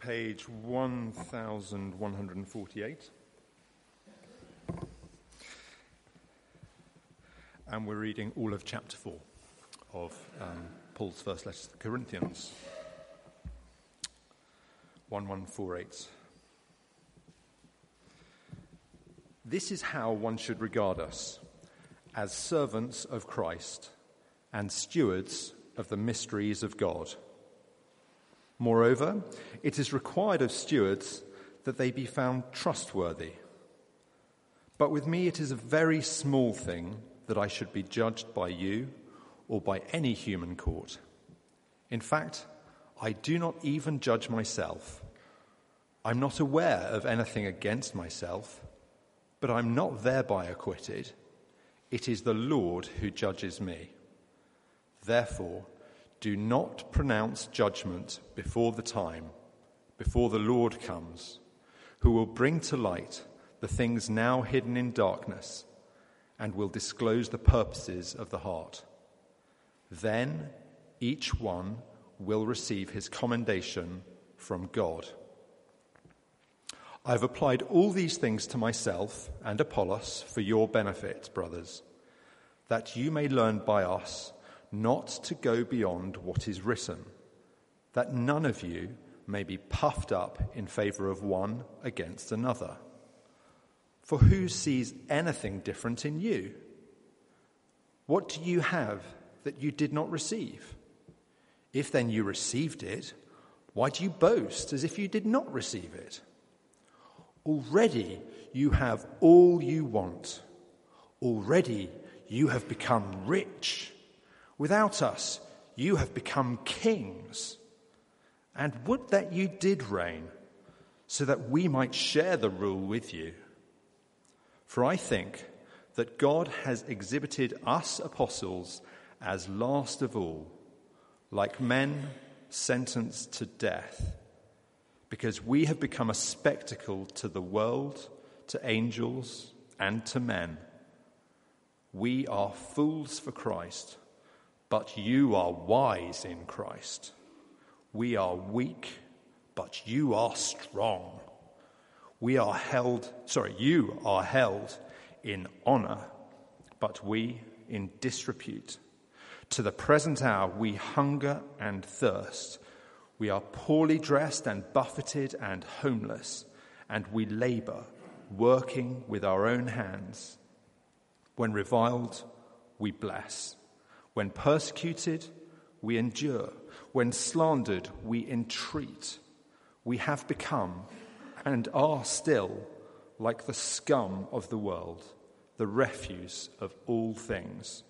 page 1148. And we're reading all of chapter 4 of um, Paul's first letter to the Corinthians. 1148. This is how one should regard us as servants of Christ and stewards of the mysteries of God. Moreover, it is required of stewards that they be found trustworthy. But with me, it is a very small thing that I should be judged by you or by any human court. In fact, I do not even judge myself. I'm not aware of anything against myself, but I'm not thereby acquitted. It is the Lord who judges me. Therefore, do not pronounce judgment before the time, before the Lord comes, who will bring to light the things now hidden in darkness and will disclose the purposes of the heart. Then each one will receive his commendation from God. I've applied all these things to myself and Apollos for your benefit, brothers, that you may learn by us not to go beyond what is written, that none of you may be puffed up in favor of one against another. For who sees anything different in you? What do you have that you did not receive? If then you received it, why do you boast as if you did not receive it? Already you have all you want. Already you have become rich. Without us, you have become kings. And would that you did reign, so that we might share the rule with you. For I think that God has exhibited us apostles as last of all, like men sentenced to death, because we have become a spectacle to the world, to angels, and to men. We are fools for Christ but you are wise in Christ. We are weak, but you are strong. We are held, sorry, you are held in honor, but we in disrepute. To the present hour, we hunger and thirst. We are poorly dressed and buffeted and homeless, and we labor, working with our own hands. When reviled, we bless when persecuted, we endure. When slandered, we entreat. We have become and are still like the scum of the world, the refuse of all things.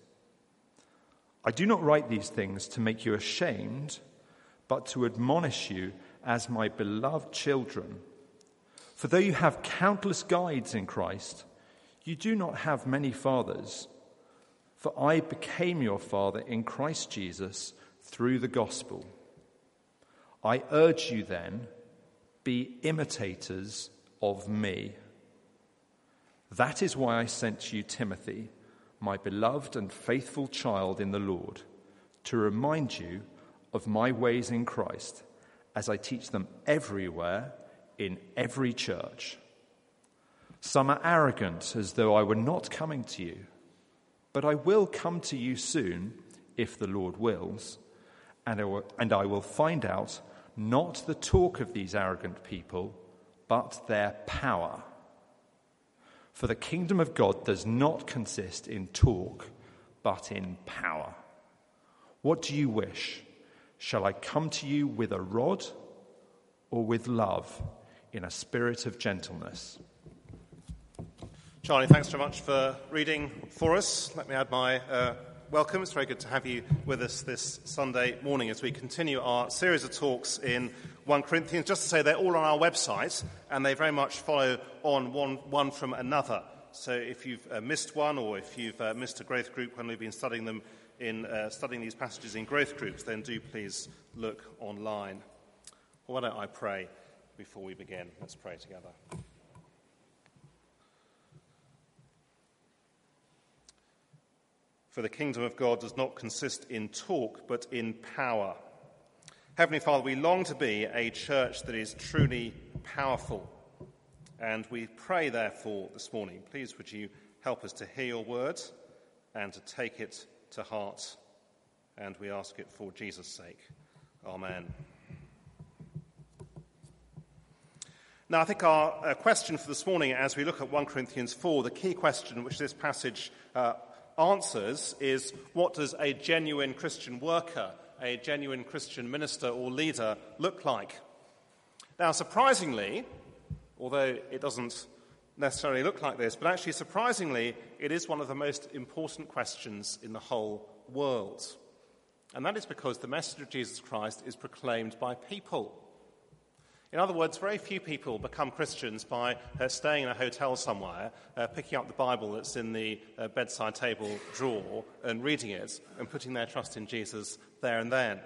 I do not write these things to make you ashamed, but to admonish you as my beloved children. For though you have countless guides in Christ, you do not have many fathers. For I became your father in Christ Jesus through the gospel. I urge you then, be imitators of me. That is why I sent you Timothy, my beloved and faithful child in the Lord, to remind you of my ways in Christ as I teach them everywhere in every church. Some are arrogant as though I were not coming to you. But I will come to you soon, if the Lord wills, and I will, and I will find out not the talk of these arrogant people, but their power. For the kingdom of God does not consist in talk, but in power. What do you wish? Shall I come to you with a rod or with love in a spirit of gentleness? Charlie, thanks very much for reading for us. Let me add my uh, welcome. It's very good to have you with us this Sunday morning as we continue our series of talks in 1 Corinthians. Just to say, they're all on our website and they very much follow on one, one from another. So if you've uh, missed one or if you've uh, missed a growth group when we've been studying them in uh, studying these passages in growth groups, then do please look online. Well, why don't I pray before we begin? Let's pray together. For the kingdom of God does not consist in talk, but in power. Heavenly Father, we long to be a church that is truly powerful. And we pray, therefore, this morning, please would you help us to hear your word and to take it to heart. And we ask it for Jesus' sake. Amen. Now, I think our uh, question for this morning, as we look at 1 Corinthians 4, the key question which this passage uh, answers is what does a genuine Christian worker, a genuine Christian minister or leader look like? Now, surprisingly, although it doesn't necessarily look like this, but actually, surprisingly, it is one of the most important questions in the whole world. And that is because the message of Jesus Christ is proclaimed by people. In other words, very few people become Christians by uh, staying in a hotel somewhere, uh, picking up the Bible that's in the uh, bedside table drawer and reading it and putting their trust in Jesus there and then.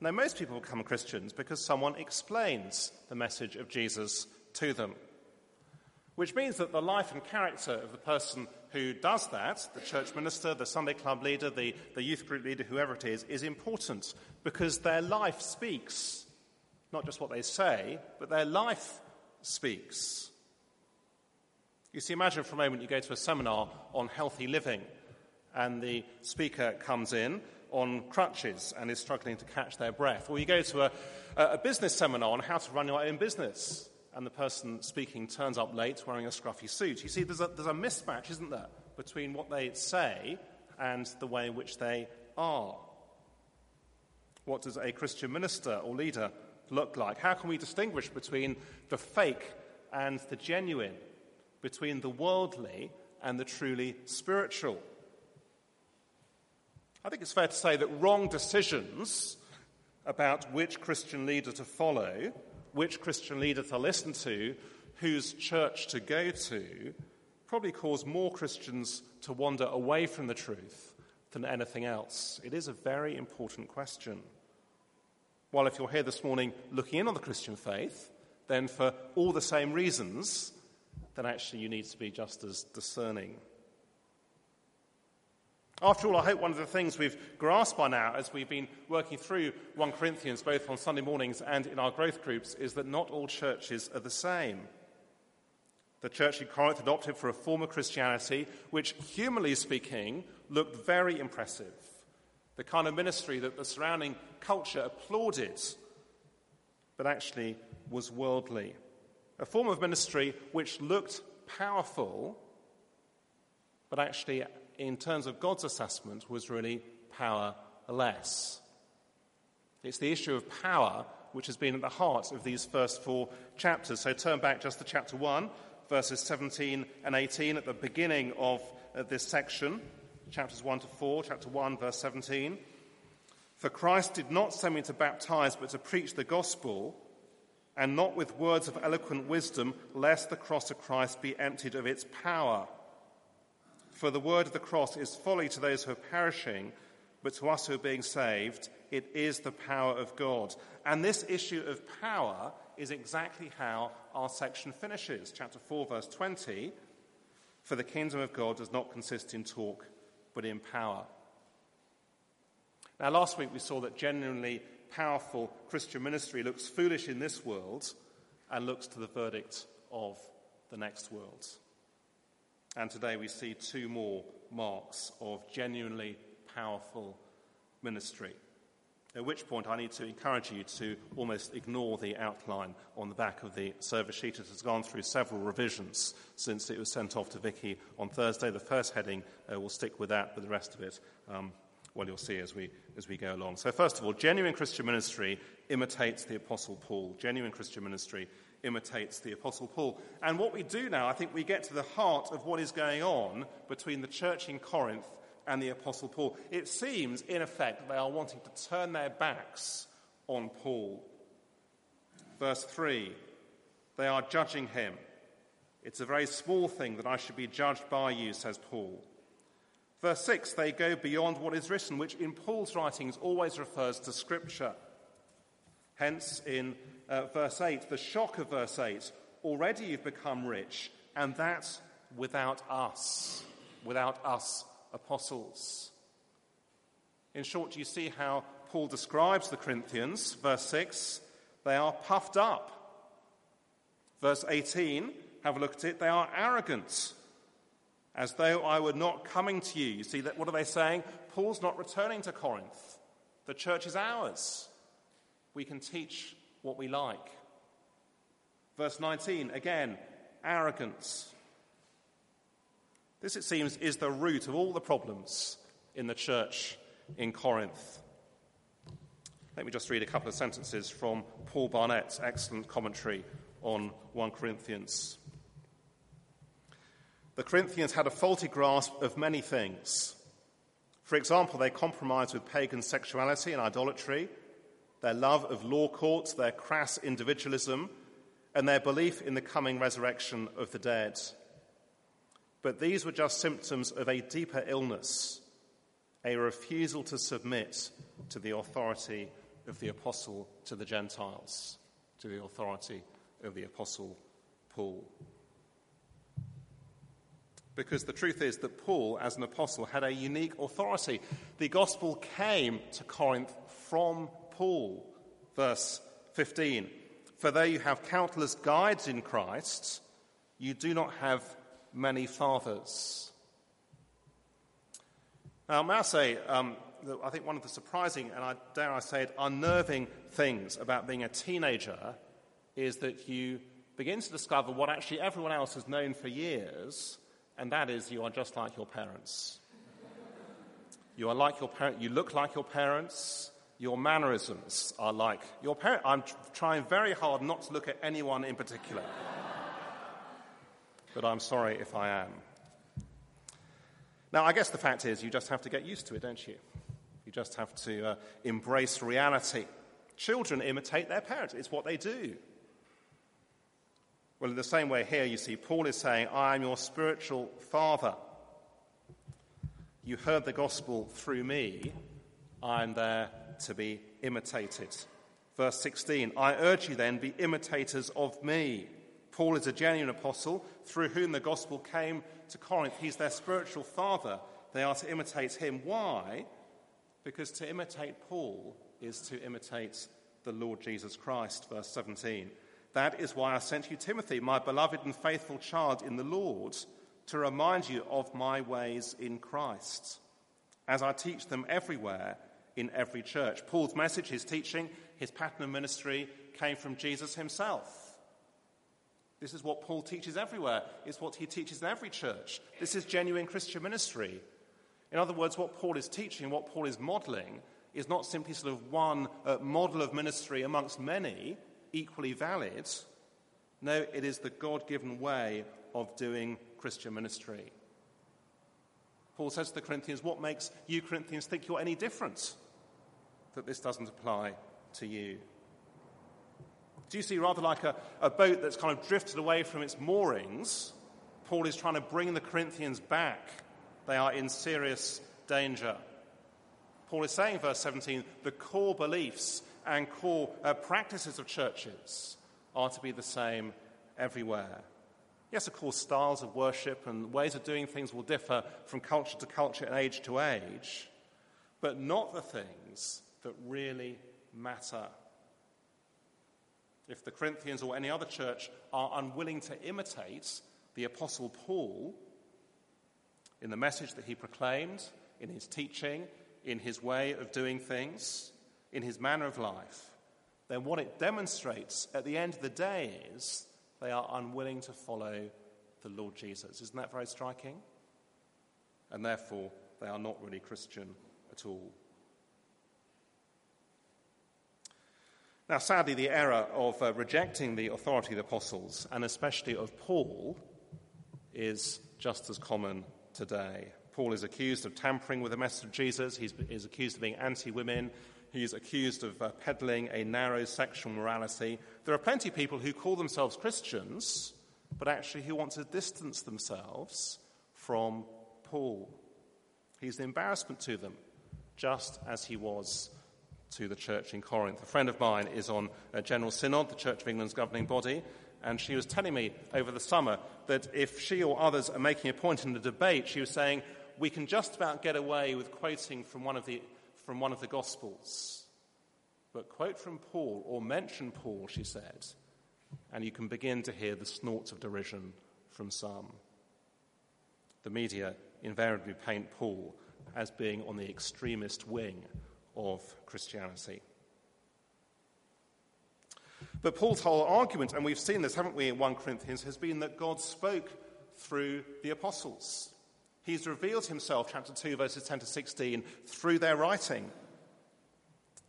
Now, most people become Christians because someone explains the message of Jesus to them. Which means that the life and character of the person who does that, the church minister, the Sunday club leader, the, the youth group leader, whoever it is, is important because their life speaks not just what they say, but their life speaks. You see, imagine for a moment you go to a seminar on healthy living, and the speaker comes in on crutches and is struggling to catch their breath. Or you go to a, a business seminar on how to run your own business, and the person speaking turns up late wearing a scruffy suit. You see, there's a, there's a mismatch, isn't there, between what they say and the way in which they are. What does a Christian minister or leader look like? How can we distinguish between the fake and the genuine, between the worldly and the truly spiritual? I think it's fair to say that wrong decisions about which Christian leader to follow, which Christian leader to listen to, whose church to go to, probably cause more Christians to wander away from the truth than anything else. It is a very important question. While if you're here this morning looking in on the Christian faith, then for all the same reasons, then actually you need to be just as discerning. After all, I hope one of the things we've grasped by now as we've been working through 1 Corinthians, both on Sunday mornings and in our growth groups, is that not all churches are the same. The church in Corinth adopted for a form of Christianity which, humanly speaking, looked very impressive the kind of ministry that the surrounding culture applauded, but actually was worldly. A form of ministry which looked powerful, but actually, in terms of God's assessment, was really powerless. It's the issue of power which has been at the heart of these first four chapters. So turn back just to chapter 1, verses 17 and 18 at the beginning of uh, this section chapters 1 to 4, chapter 1, verse 17. For Christ did not send me to baptize, but to preach the gospel, and not with words of eloquent wisdom, lest the cross of Christ be emptied of its power. For the word of the cross is folly to those who are perishing, but to us who are being saved, it is the power of God. And this issue of power is exactly how our section finishes. Chapter 4, verse 20 For the kingdom of God does not consist in talk but in power. Now, last week we saw that genuinely powerful Christian ministry looks foolish in this world and looks to the verdict of the next world. And today we see two more marks of genuinely powerful ministry. At which point, I need to encourage you to almost ignore the outline on the back of the service sheet. It has gone through several revisions since it was sent off to Vicky on Thursday. The first heading uh, will stick with that, but the rest of it, um, well, you'll see as we, as we go along. So, first of all, genuine Christian ministry imitates the Apostle Paul. Genuine Christian ministry imitates the Apostle Paul. And what we do now, I think we get to the heart of what is going on between the church in Corinth and the Apostle Paul. It seems, in effect, that they are wanting to turn their backs on Paul. Verse 3 they are judging him. It's a very small thing that I should be judged by you, says Paul. Verse 6 they go beyond what is written, which in Paul's writings always refers to Scripture. Hence, in uh, verse 8, the shock of verse 8 already you've become rich, and that without us, without us apostles. In short, you see how Paul describes the Corinthians, verse 6, they are puffed up. Verse 18, have a look at it, they are arrogant, as though I were not coming to you. You see, that, what are they saying? Paul's not returning to Corinth. The church is ours. We can teach what we like. Verse 19, again, arrogance. This, it seems, is the root of all the problems in the church in Corinth. Let me just read a couple of sentences from Paul Barnett's excellent commentary on 1 Corinthians. The Corinthians had a faulty grasp of many things. For example, they compromised with pagan sexuality and idolatry, their love of law courts, their crass individualism, and their belief in the coming resurrection of the dead. But these were just symptoms of a deeper illness, a refusal to submit to the authority of the apostle to the Gentiles, to the authority of the apostle Paul. Because the truth is that Paul, as an apostle, had a unique authority. The gospel came to Corinth from Paul. Verse 15 For though you have countless guides in Christ, you do not have many fathers. Now, may I say, um, I think one of the surprising and I dare I say it, unnerving things about being a teenager is that you begin to discover what actually everyone else has known for years, and that is you are just like your parents. you are like your parent. You look like your parents. Your mannerisms are like your parent. I'm trying very hard not to look at anyone in particular, but I'm sorry if I am. Now, I guess the fact is you just have to get used to it, don't you? You just have to uh, embrace reality. Children imitate their parents, it's what they do. Well, in the same way, here you see Paul is saying, I am your spiritual father. You heard the gospel through me. I am there to be imitated. Verse 16 I urge you then, be imitators of me. Paul is a genuine apostle through whom the gospel came to Corinth. He's their spiritual father. They are to imitate him. Why? Because to imitate Paul is to imitate the Lord Jesus Christ, verse 17. That is why I sent you Timothy, my beloved and faithful child in the Lord, to remind you of my ways in Christ, as I teach them everywhere in every church. Paul's message, his teaching, his pattern of ministry came from Jesus himself. This is what Paul teaches everywhere. It's what he teaches in every church. This is genuine Christian ministry. In other words, what Paul is teaching, what Paul is modeling, is not simply sort of one uh, model of ministry amongst many, equally valid. No, it is the God given way of doing Christian ministry. Paul says to the Corinthians, What makes you Corinthians think you're any different? That this doesn't apply to you. Do you see, rather like a, a boat that's kind of drifted away from its moorings, Paul is trying to bring the Corinthians back they are in serious danger. Paul is saying, verse 17, the core beliefs and core uh, practices of churches are to be the same everywhere. Yes, of course, styles of worship and ways of doing things will differ from culture to culture and age to age, but not the things that really matter. If the Corinthians or any other church are unwilling to imitate the Apostle Paul, in the message that he proclaimed, in his teaching, in his way of doing things, in his manner of life, then what it demonstrates at the end of the day is they are unwilling to follow the Lord Jesus. Isn't that very striking? And therefore, they are not really Christian at all. Now, sadly, the error of uh, rejecting the authority of the apostles, and especially of Paul, is just as common today. Paul is accused of tampering with the message of Jesus. He is accused of being anti women. He's accused of uh, peddling a narrow sexual morality. There are plenty of people who call themselves Christians, but actually who want to distance themselves from Paul. He's an embarrassment to them, just as he was to the church in Corinth. A friend of mine is on a General Synod, the Church of England's governing body, and she was telling me over the summer that if she or others are making a point in the debate, she was saying, we can just about get away with quoting from one of the, from one of the Gospels. but quote from Paul or mention Paul, she said, and you can begin to hear the snorts of derision from some. The media invariably paint Paul as being on the extremist wing of Christianity. But Paul's whole argument, and we've seen this, haven't we, in 1 Corinthians, has been that God spoke through the apostles. He's revealed himself, chapter 2, verses 10 to 16, through their writing.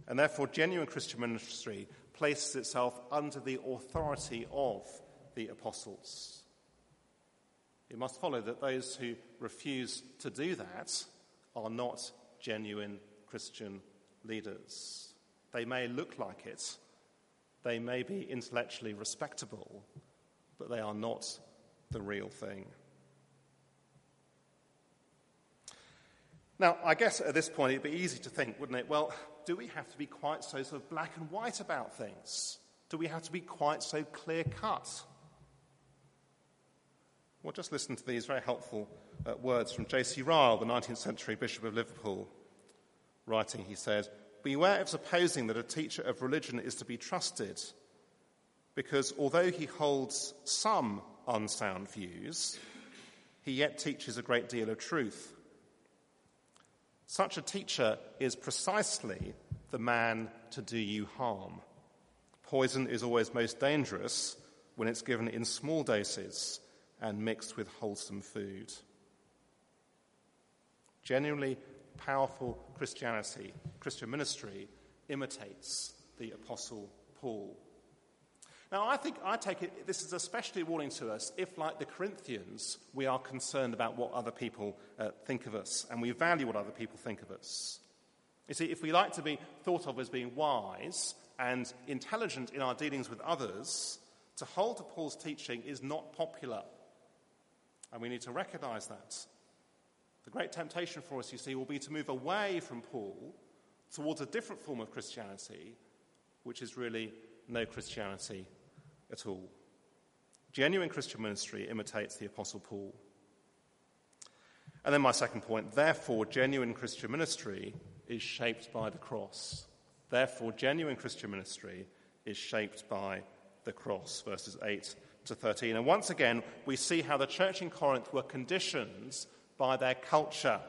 And therefore, genuine Christian ministry places itself under the authority of the apostles. It must follow that those who refuse to do that are not genuine Christian leaders. They may look like it, they may be intellectually respectable, but they are not the real thing. Now, I guess at this point it'd be easy to think, wouldn't it? Well, do we have to be quite so sort of black and white about things? Do we have to be quite so clear cut? Well, just listen to these very helpful uh, words from J.C. Ryle, the 19th century Bishop of Liverpool. Writing, he said, Beware of supposing that a teacher of religion is to be trusted, because although he holds some unsound views, he yet teaches a great deal of truth. Such a teacher is precisely the man to do you harm. Poison is always most dangerous when it's given in small doses and mixed with wholesome food. Genuinely powerful Christianity, Christian ministry, imitates the Apostle Paul. Now, I think I take it this is especially warning to us if, like the Corinthians, we are concerned about what other people uh, think of us and we value what other people think of us. You see, if we like to be thought of as being wise and intelligent in our dealings with others, to hold to Paul's teaching is not popular. And we need to recognize that. The great temptation for us, you see, will be to move away from Paul towards a different form of Christianity, which is really no Christianity at all. Genuine Christian ministry imitates the Apostle Paul. And then my second point therefore, genuine Christian ministry is shaped by the cross. Therefore, genuine Christian ministry is shaped by the cross, verses 8 to 13. And once again, we see how the church in Corinth were conditioned by their culture,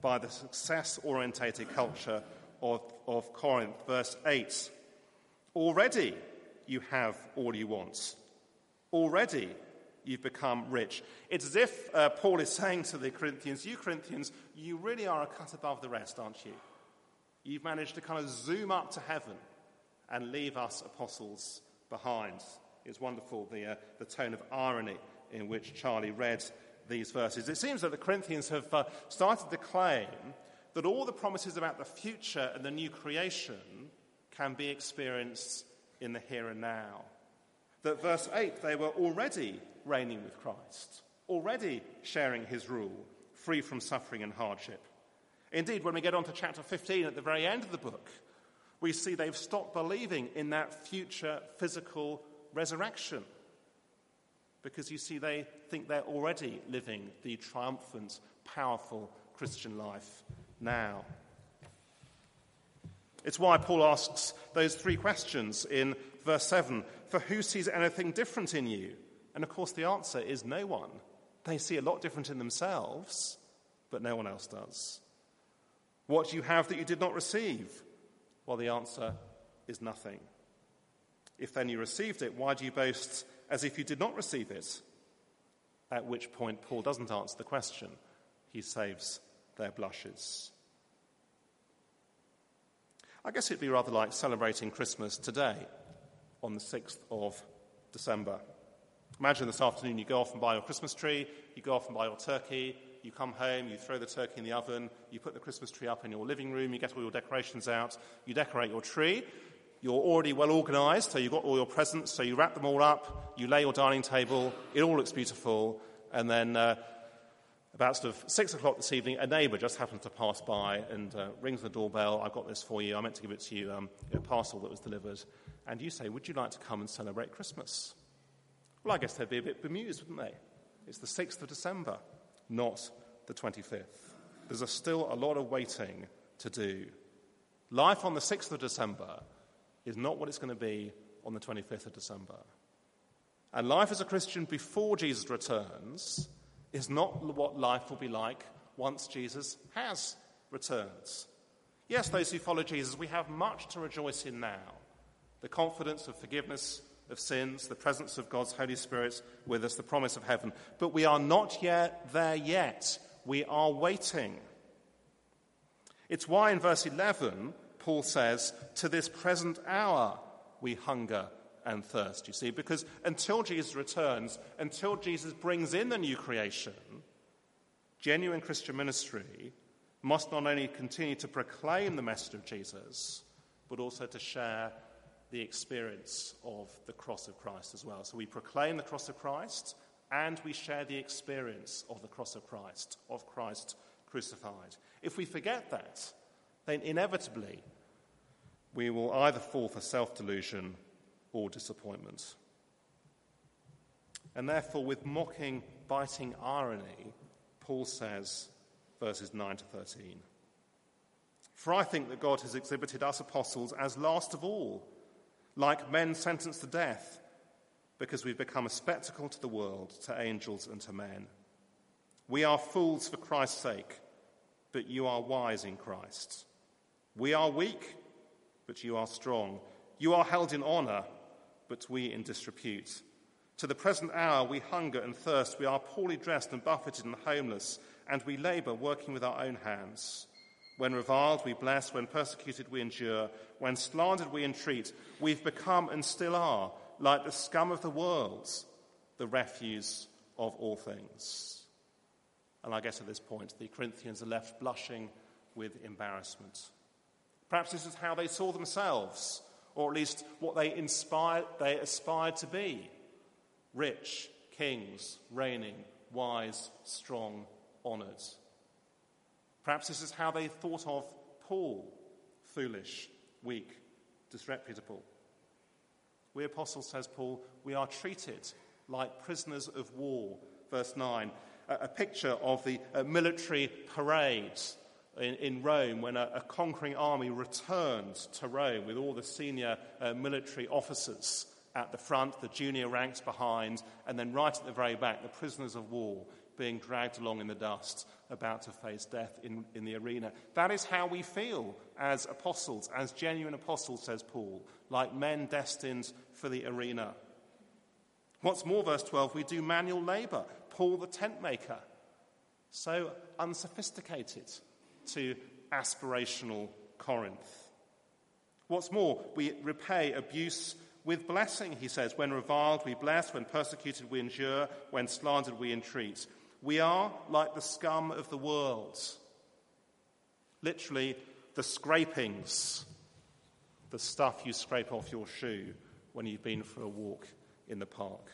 by the success orientated culture of, of Corinth. Verse 8 Already you have all you want. Already you've become rich. It's as if uh, Paul is saying to the Corinthians, You Corinthians, you really are a cut above the rest, aren't you? You've managed to kind of zoom up to heaven and leave us apostles behind. It's wonderful the, uh, the tone of irony in which Charlie read these verses. It seems that the Corinthians have uh, started to claim that all the promises about the future and the new creation can be experienced in the here and now. That verse 8, they were already reigning with Christ, already sharing his rule, free from suffering and hardship. Indeed, when we get on to chapter 15 at the very end of the book, we see they've stopped believing in that future physical resurrection. Because you see, they think they're already living the triumphant, powerful Christian life now. It's why Paul asks those three questions in verse 7 For who sees anything different in you? And of course, the answer is no one. They see a lot different in themselves, but no one else does. What do you have that you did not receive? Well, the answer is nothing. If then you received it, why do you boast as if you did not receive it? At which point, Paul doesn't answer the question, he saves their blushes. I guess it'd be rather like celebrating Christmas today on the 6th of December. Imagine this afternoon you go off and buy your Christmas tree, you go off and buy your turkey, you come home, you throw the turkey in the oven, you put the Christmas tree up in your living room, you get all your decorations out, you decorate your tree. You're already well organised, so you've got all your presents, so you wrap them all up, you lay your dining table, it all looks beautiful, and then uh, about sort of six o'clock this evening, a neighbour just happens to pass by and uh, rings the doorbell. I've got this for you. I meant to give it to you, um, a parcel that was delivered. And you say, Would you like to come and celebrate Christmas? Well, I guess they'd be a bit bemused, wouldn't they? It's the 6th of December, not the 25th. There's a still a lot of waiting to do. Life on the 6th of December is not what it's going to be on the 25th of December. And life as a Christian before Jesus returns is not what life will be like once Jesus has returned. Yes, those who follow Jesus, we have much to rejoice in now the confidence of forgiveness of sins, the presence of God's Holy Spirit with us, the promise of heaven. But we are not yet there yet. We are waiting. It's why in verse 11, Paul says, To this present hour we hunger and thirst, you see, because until Jesus returns, until Jesus brings in the new creation, genuine Christian ministry must not only continue to proclaim the message of Jesus, but also to share the experience of the cross of Christ as well. So we proclaim the cross of Christ and we share the experience of the cross of Christ, of Christ crucified. If we forget that, then inevitably we will either fall for self delusion or disappointment. And therefore, with mocking, biting irony, Paul says, verses 9 to 13 For I think that God has exhibited us apostles as last of all, like men sentenced to death, because we've become a spectacle to the world, to angels, and to men. We are fools for Christ's sake, but you are wise in Christ. We are weak, but you are strong. You are held in honor but we in disrepute. To the present hour we hunger and thirst, we are poorly dressed and buffeted and homeless, and we labor working with our own hands. When reviled, we bless. When persecuted, we endure. When slandered, we entreat. We've become and still are like the scum of the world, the refuse of all things. And I guess at this point, the Corinthians are left blushing with embarrassment. Perhaps this is how they saw themselves or at least what they inspired, they aspired to be rich, kings, reigning, wise, strong, honoured. Perhaps this is how they thought of Paul foolish, weak, disreputable. We apostles, says Paul, we are treated like prisoners of war. Verse 9, a, a picture of the uh, military parades in, in Rome when a, a, conquering army returned to Rome with all the senior uh, military officers at the front, the junior ranks behind, and then right at the very back, the prisoners of war being dragged along in the dust, about to face death in, in the arena. That is how we feel as apostles, as genuine apostles, says Paul, like men destined for the arena. What's more, verse 12, we do manual labor. Paul the tent maker, so unsophisticated, to aspirational Corinth. What's more, we repay abuse with blessing, he says. When reviled, we bless. When persecuted, we endure. When slandered, we entreat. We are like the scum of the world. Literally, the scrapings, the stuff you scrape off your shoe when you've been for a walk in the park.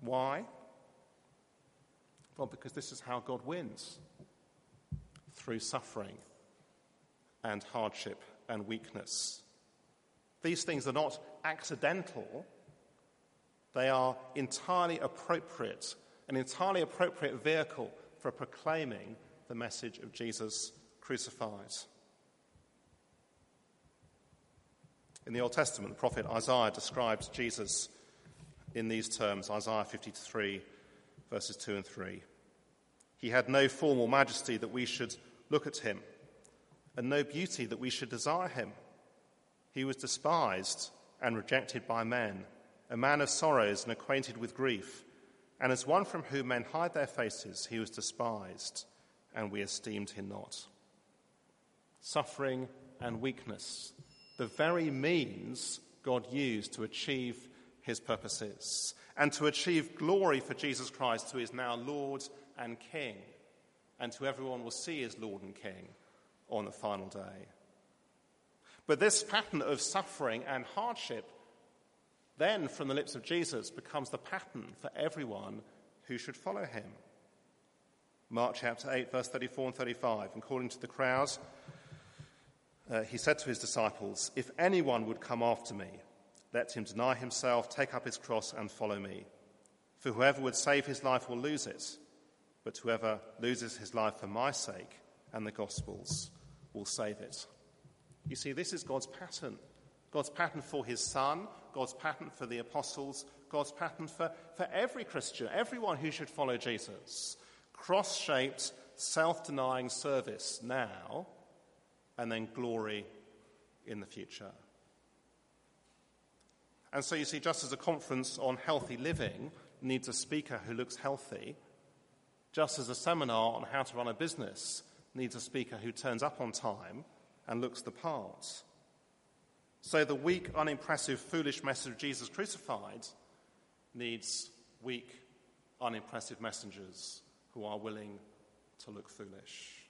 Why? Well, because this is how God wins through suffering and hardship and weakness. These things are not accidental, they are entirely appropriate, an entirely appropriate vehicle for proclaiming the message of Jesus crucified. In the Old Testament, the prophet Isaiah describes Jesus in these terms Isaiah 53, verses 2 and 3. He had no form or majesty that we should look at him, and no beauty that we should desire him. He was despised and rejected by men, a man of sorrows and acquainted with grief. And as one from whom men hide their faces, he was despised, and we esteemed him not. Suffering and weakness, the very means God used to achieve his purposes and to achieve glory for Jesus Christ, who is now Lord and King, and who everyone will see as Lord and King on the final day. But this pattern of suffering and hardship, then from the lips of Jesus, becomes the pattern for everyone who should follow him. Mark chapter 8, verse 34 and 35. And calling to the crowds, uh, he said to his disciples, If anyone would come after me, let him deny himself, take up his cross, and follow me. For whoever would save his life will lose it, but whoever loses his life for my sake and the gospel's will save it. You see, this is God's pattern. God's pattern for his son, God's pattern for the apostles, God's pattern for, for every Christian, everyone who should follow Jesus. Cross shaped, self denying service now, and then glory in the future. And so you see, just as a conference on healthy living needs a speaker who looks healthy, just as a seminar on how to run a business needs a speaker who turns up on time and looks the part. So the weak, unimpressive, foolish message of Jesus crucified needs weak, unimpressive messengers who are willing to look foolish.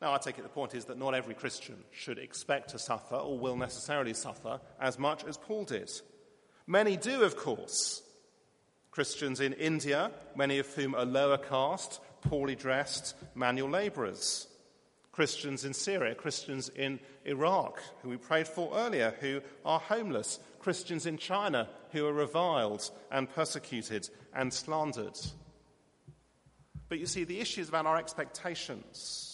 Now, I take it the point is that not every Christian should expect to suffer or will necessarily suffer as much as Paul did. Many do, of course. Christians in India, many of whom are lower caste, poorly dressed, manual labourers. Christians in Syria, Christians in Iraq, who we prayed for earlier, who are homeless, Christians in China, who are reviled and persecuted and slandered. But you see, the issue is about our expectations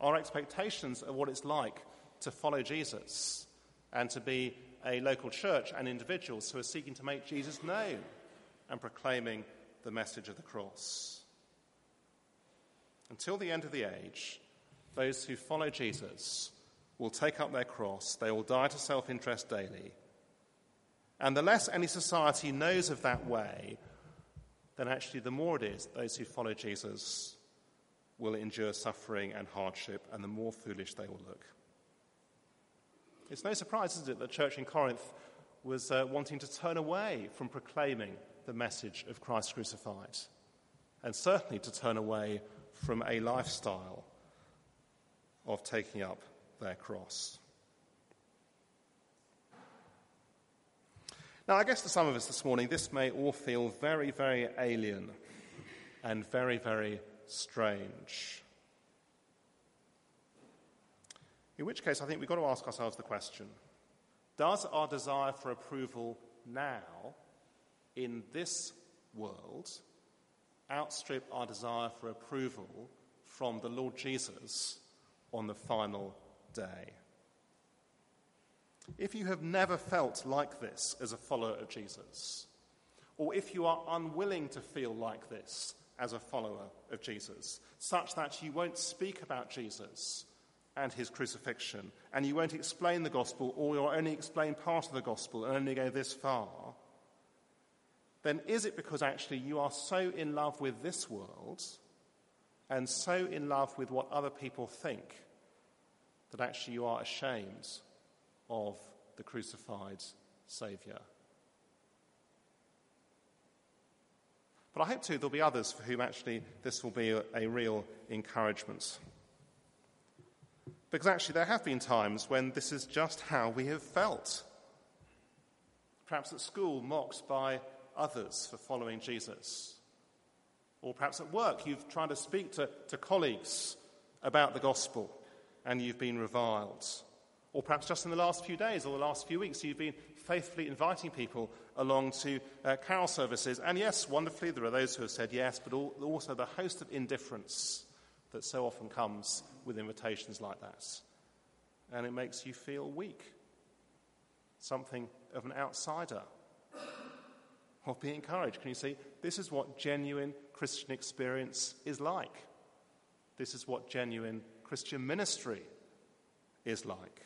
our expectations of what it's like to follow Jesus and to be a local church and individuals who are seeking to make Jesus known and proclaiming the message of the cross. Until the end of the age, those who follow Jesus will take up their cross, they will die to self interest daily. And the less any society knows of that way, then actually the more it is those who follow Jesus will endure suffering and hardship, and the more foolish they will look. It's no surprise, is it, that the church in Corinth was uh, wanting to turn away from proclaiming the message of Christ crucified, and certainly to turn away from a lifestyle of taking up their cross. Now, I guess to some of us this morning, this may all feel very, very alien and very, very strange. In which case, I think we've got to ask ourselves the question Does our desire for approval now, in this world, outstrip our desire for approval from the Lord Jesus on the final day? If you have never felt like this as a follower of Jesus, or if you are unwilling to feel like this as a follower of Jesus, such that you won't speak about Jesus and his crucifixion, and you won't explain the gospel, or you'll only explain part of the gospel and only go this far, then is it because actually you are so in love with this world and so in love with what other people think that actually you are ashamed of the crucified Saviour? But I hope too there'll be others for whom actually this will be a, a real encouragement. Because actually, there have been times when this is just how we have felt. Perhaps at school, mocked by others for following Jesus. Or perhaps at work, you've tried to speak to, to colleagues about the gospel and you've been reviled. Or perhaps just in the last few days or the last few weeks, you've been faithfully inviting people along to uh, carol services. And yes, wonderfully, there are those who have said yes, but also the host of indifference that so often comes with invitations like that. And it makes you feel weak, something of an outsider. Well, be encouraged. Can you see? This is what genuine Christian experience is like. This is what genuine Christian ministry is like.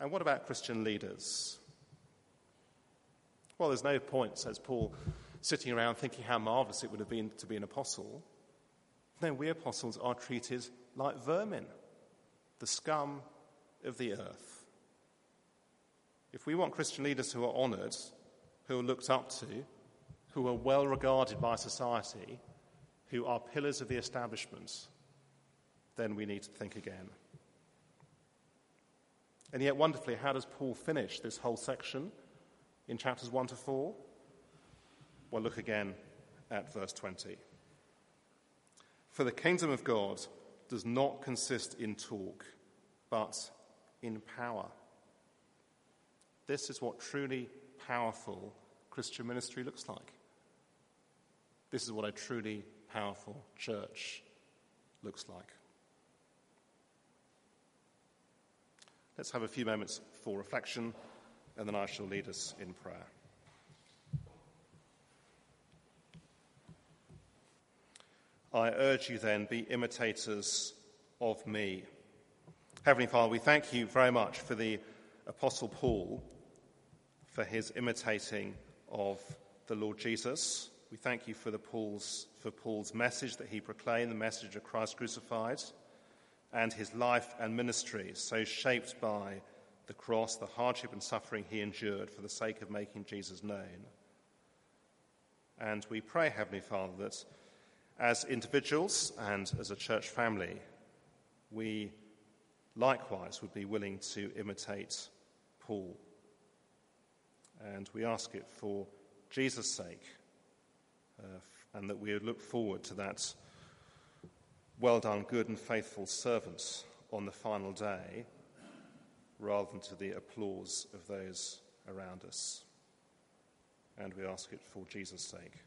And what about Christian leaders? Well, there's no point, says Paul, sitting around thinking how marvelous it would have been to be an apostle. No, we apostles are treated like vermin, the scum of the earth. If we want Christian leaders who are honoured, who are looked up to, who are well regarded by society, who are pillars of the establishment, then we need to think again. And yet, wonderfully, how does Paul finish this whole section in chapters 1 to 4? Well, look again at verse 20. For the kingdom of God does not consist in talk, but in power. This is what truly powerful Christian ministry looks like. This is what a truly powerful church looks like. Let's have a few moments for reflection, and then I shall lead us in prayer. I urge you then, be imitators of me. Heavenly Father, we thank you very much for the Apostle Paul, for his imitating of the Lord Jesus. We thank you for, the Paul's, for Paul's message that he proclaimed, the message of Christ crucified, and his life and ministry, so shaped by the cross, the hardship and suffering he endured for the sake of making Jesus known. And we pray, Heavenly Father, that as individuals and as a church family, we likewise would be willing to imitate Paul. And we ask it for Jesus' sake, uh, and that we would look forward to that well done, good and faithful servants, on the final day, rather than to the applause of those around us. And we ask it for Jesus' sake.